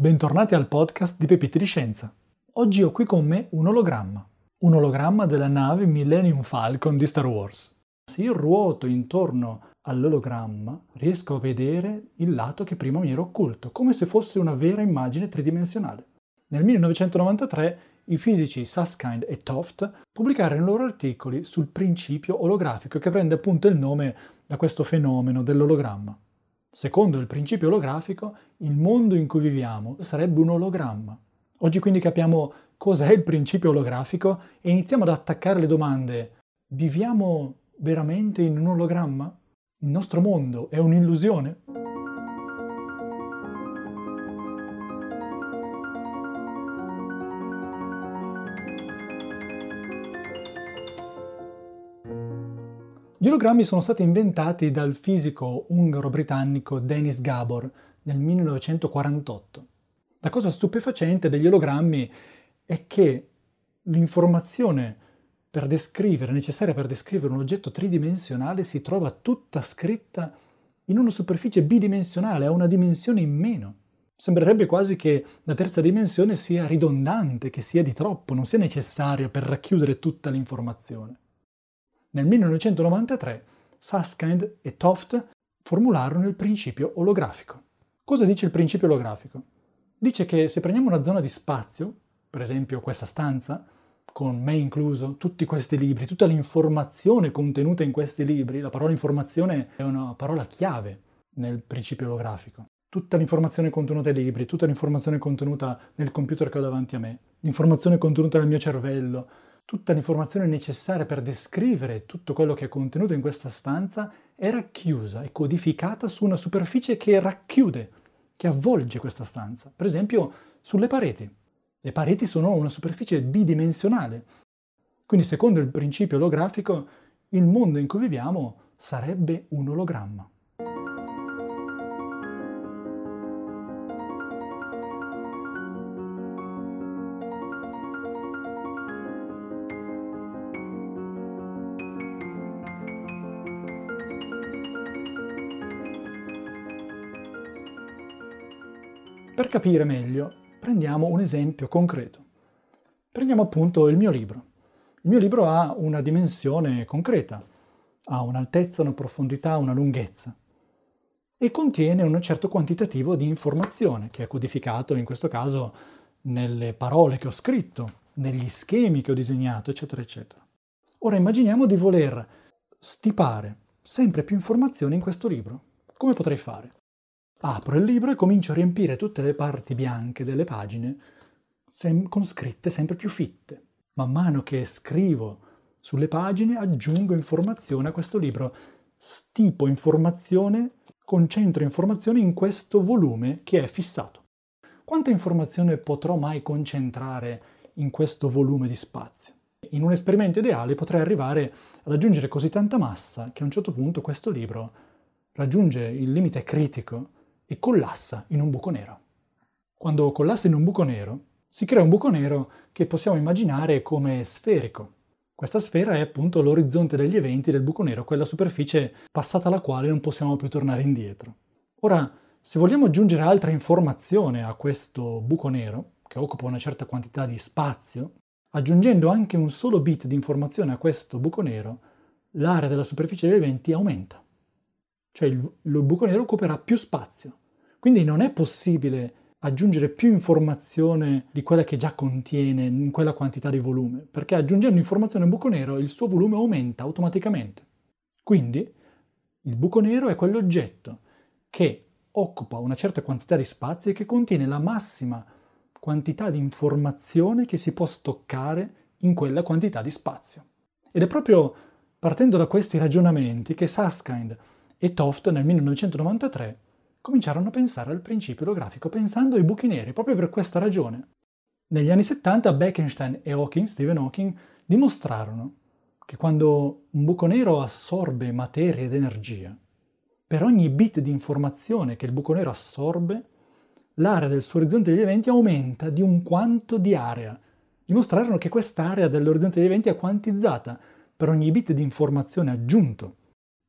bentornati al podcast di Pepite di Scienza. Oggi ho qui con me un ologramma, un ologramma della nave Millennium Falcon di Star Wars. Se io ruoto intorno all'ologramma, riesco a vedere il lato che prima mi era occulto, come se fosse una vera immagine tridimensionale. Nel 1993 i fisici Susskind e Toft pubblicarono i loro articoli sul principio olografico che prende appunto il nome da questo fenomeno dell'ologramma. Secondo il principio olografico, il mondo in cui viviamo sarebbe un ologramma. Oggi quindi capiamo cos'è il principio olografico e iniziamo ad attaccare le domande. Viviamo veramente in un ologramma? Il nostro mondo è un'illusione? Gli ologrammi sono stati inventati dal fisico ungaro-britannico Denis Gabor nel 1948. La cosa stupefacente degli ologrammi è che l'informazione per descrivere, necessaria per descrivere un oggetto tridimensionale si trova tutta scritta in una superficie bidimensionale, a una dimensione in meno. Sembrerebbe quasi che la terza dimensione sia ridondante, che sia di troppo, non sia necessaria per racchiudere tutta l'informazione. Nel 1993 Susskind e Toft formularono il principio olografico. Cosa dice il principio olografico? Dice che se prendiamo una zona di spazio, per esempio questa stanza, con me incluso, tutti questi libri, tutta l'informazione contenuta in questi libri, la parola informazione è una parola chiave nel principio olografico. Tutta l'informazione contenuta nei libri, tutta l'informazione contenuta nel computer che ho davanti a me, l'informazione contenuta nel mio cervello, tutta l'informazione necessaria per descrivere tutto quello che è contenuto in questa stanza è racchiusa e codificata su una superficie che racchiude, che avvolge questa stanza. Per esempio sulle pareti. Le pareti sono una superficie bidimensionale. Quindi secondo il principio olografico, il mondo in cui viviamo sarebbe un ologramma. Per capire meglio, prendiamo un esempio concreto. Prendiamo appunto il mio libro. Il mio libro ha una dimensione concreta, ha un'altezza, una profondità, una lunghezza e contiene un certo quantitativo di informazione che è codificato in questo caso nelle parole che ho scritto, negli schemi che ho disegnato, eccetera, eccetera. Ora immaginiamo di voler stipare sempre più informazioni in questo libro. Come potrei fare? Apro il libro e comincio a riempire tutte le parti bianche delle pagine sem- con scritte sempre più fitte. Man mano che scrivo sulle pagine aggiungo informazione a questo libro, stipo informazione, concentro informazione in questo volume che è fissato. Quanta informazione potrò mai concentrare in questo volume di spazio? In un esperimento ideale potrei arrivare ad aggiungere così tanta massa che a un certo punto questo libro raggiunge il limite critico e collassa in un buco nero. Quando collassa in un buco nero, si crea un buco nero che possiamo immaginare come sferico. Questa sfera è appunto l'orizzonte degli eventi del buco nero, quella superficie passata alla quale non possiamo più tornare indietro. Ora, se vogliamo aggiungere altra informazione a questo buco nero, che occupa una certa quantità di spazio, aggiungendo anche un solo bit di informazione a questo buco nero, l'area della superficie degli eventi aumenta cioè il, il buco nero occuperà più spazio. Quindi non è possibile aggiungere più informazione di quella che già contiene in quella quantità di volume, perché aggiungendo informazione al buco nero il suo volume aumenta automaticamente. Quindi il buco nero è quell'oggetto che occupa una certa quantità di spazio e che contiene la massima quantità di informazione che si può stoccare in quella quantità di spazio. Ed è proprio partendo da questi ragionamenti che Susskind e Toft nel 1993 cominciarono a pensare al principio olografico pensando ai buchi neri proprio per questa ragione. Negli anni 70 Bekenstein e Hawking, Stephen Hawking, dimostrarono che quando un buco nero assorbe materia ed energia, per ogni bit di informazione che il buco nero assorbe, l'area del suo orizzonte degli eventi aumenta di un quanto di area. Dimostrarono che quest'area dell'orizzonte degli eventi è quantizzata per ogni bit di informazione aggiunto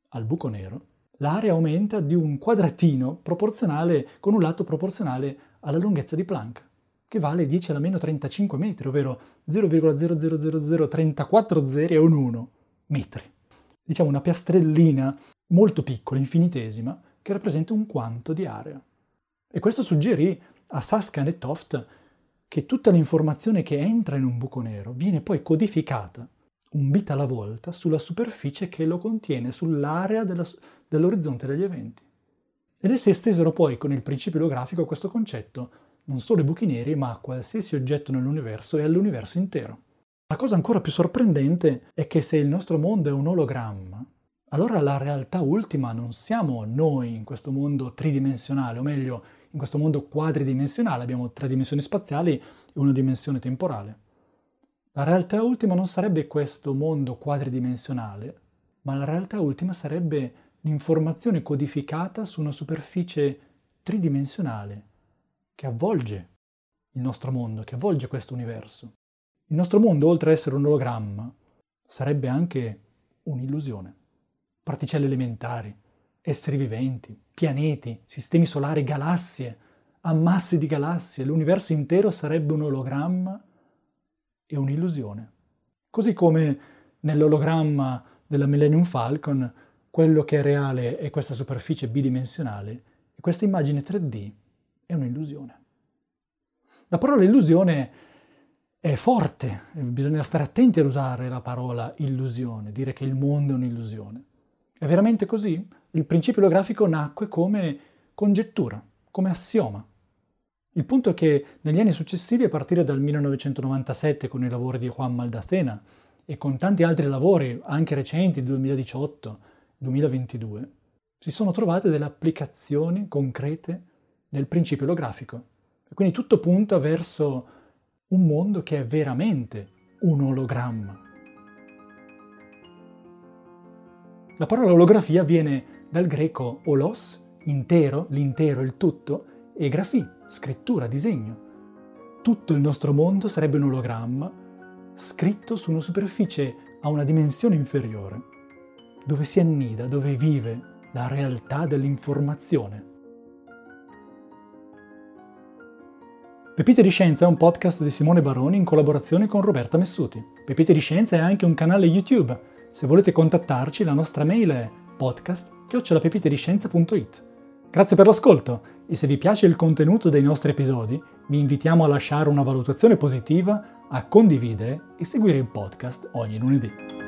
al buco nero l'area aumenta di un quadratino proporzionale con un lato proporzionale alla lunghezza di Planck, che vale 10 alla meno 35 metri, ovvero 0,00034 zeri e un 1 metri. Diciamo una piastrellina molto piccola, infinitesima, che rappresenta un quanto di area. E questo suggerì a Saskan e Toft che tutta l'informazione che entra in un buco nero viene poi codificata un bit alla volta sulla superficie che lo contiene, sull'area della, dell'orizzonte degli eventi. Ed essi estesero poi con il principio olografico questo concetto non solo ai buchi neri, ma a qualsiasi oggetto nell'universo e all'universo intero. La cosa ancora più sorprendente è che se il nostro mondo è un ologramma, allora la realtà ultima non siamo noi in questo mondo tridimensionale, o meglio, in questo mondo quadridimensionale, abbiamo tre dimensioni spaziali e una dimensione temporale. La realtà ultima non sarebbe questo mondo quadridimensionale, ma la realtà ultima sarebbe l'informazione codificata su una superficie tridimensionale che avvolge il nostro mondo, che avvolge questo universo. Il nostro mondo, oltre ad essere un ologramma, sarebbe anche un'illusione. Particelle elementari, esseri viventi, pianeti, sistemi solari, galassie, ammassi di galassie, l'universo intero sarebbe un ologramma e un'illusione. Così come nell'ologramma della Millennium Falcon, quello che è reale è questa superficie bidimensionale e questa immagine 3D è un'illusione. La parola illusione è forte, bisogna stare attenti ad usare la parola illusione, dire che il mondo è un'illusione. È veramente così? Il principio olografico nacque come congettura, come assioma. Il punto è che negli anni successivi, a partire dal 1997 con i lavori di Juan Maldacena e con tanti altri lavori, anche recenti, 2018-2022, si sono trovate delle applicazioni concrete del principio olografico. Quindi tutto punta verso un mondo che è veramente un ologramma. La parola olografia viene dal greco olos, intero, l'intero, il tutto, e grafì, scrittura, disegno. Tutto il nostro mondo sarebbe un ologramma scritto su una superficie a una dimensione inferiore, dove si annida, dove vive la realtà dell'informazione. Pepite di Scienza è un podcast di Simone Baroni in collaborazione con Roberta Messuti. Pepite di Scienza è anche un canale YouTube. Se volete contattarci, la nostra mail è podcast chiocciolapepitediscienza.it. Grazie per l'ascolto e se vi piace il contenuto dei nostri episodi, vi invitiamo a lasciare una valutazione positiva, a condividere e seguire il podcast ogni lunedì.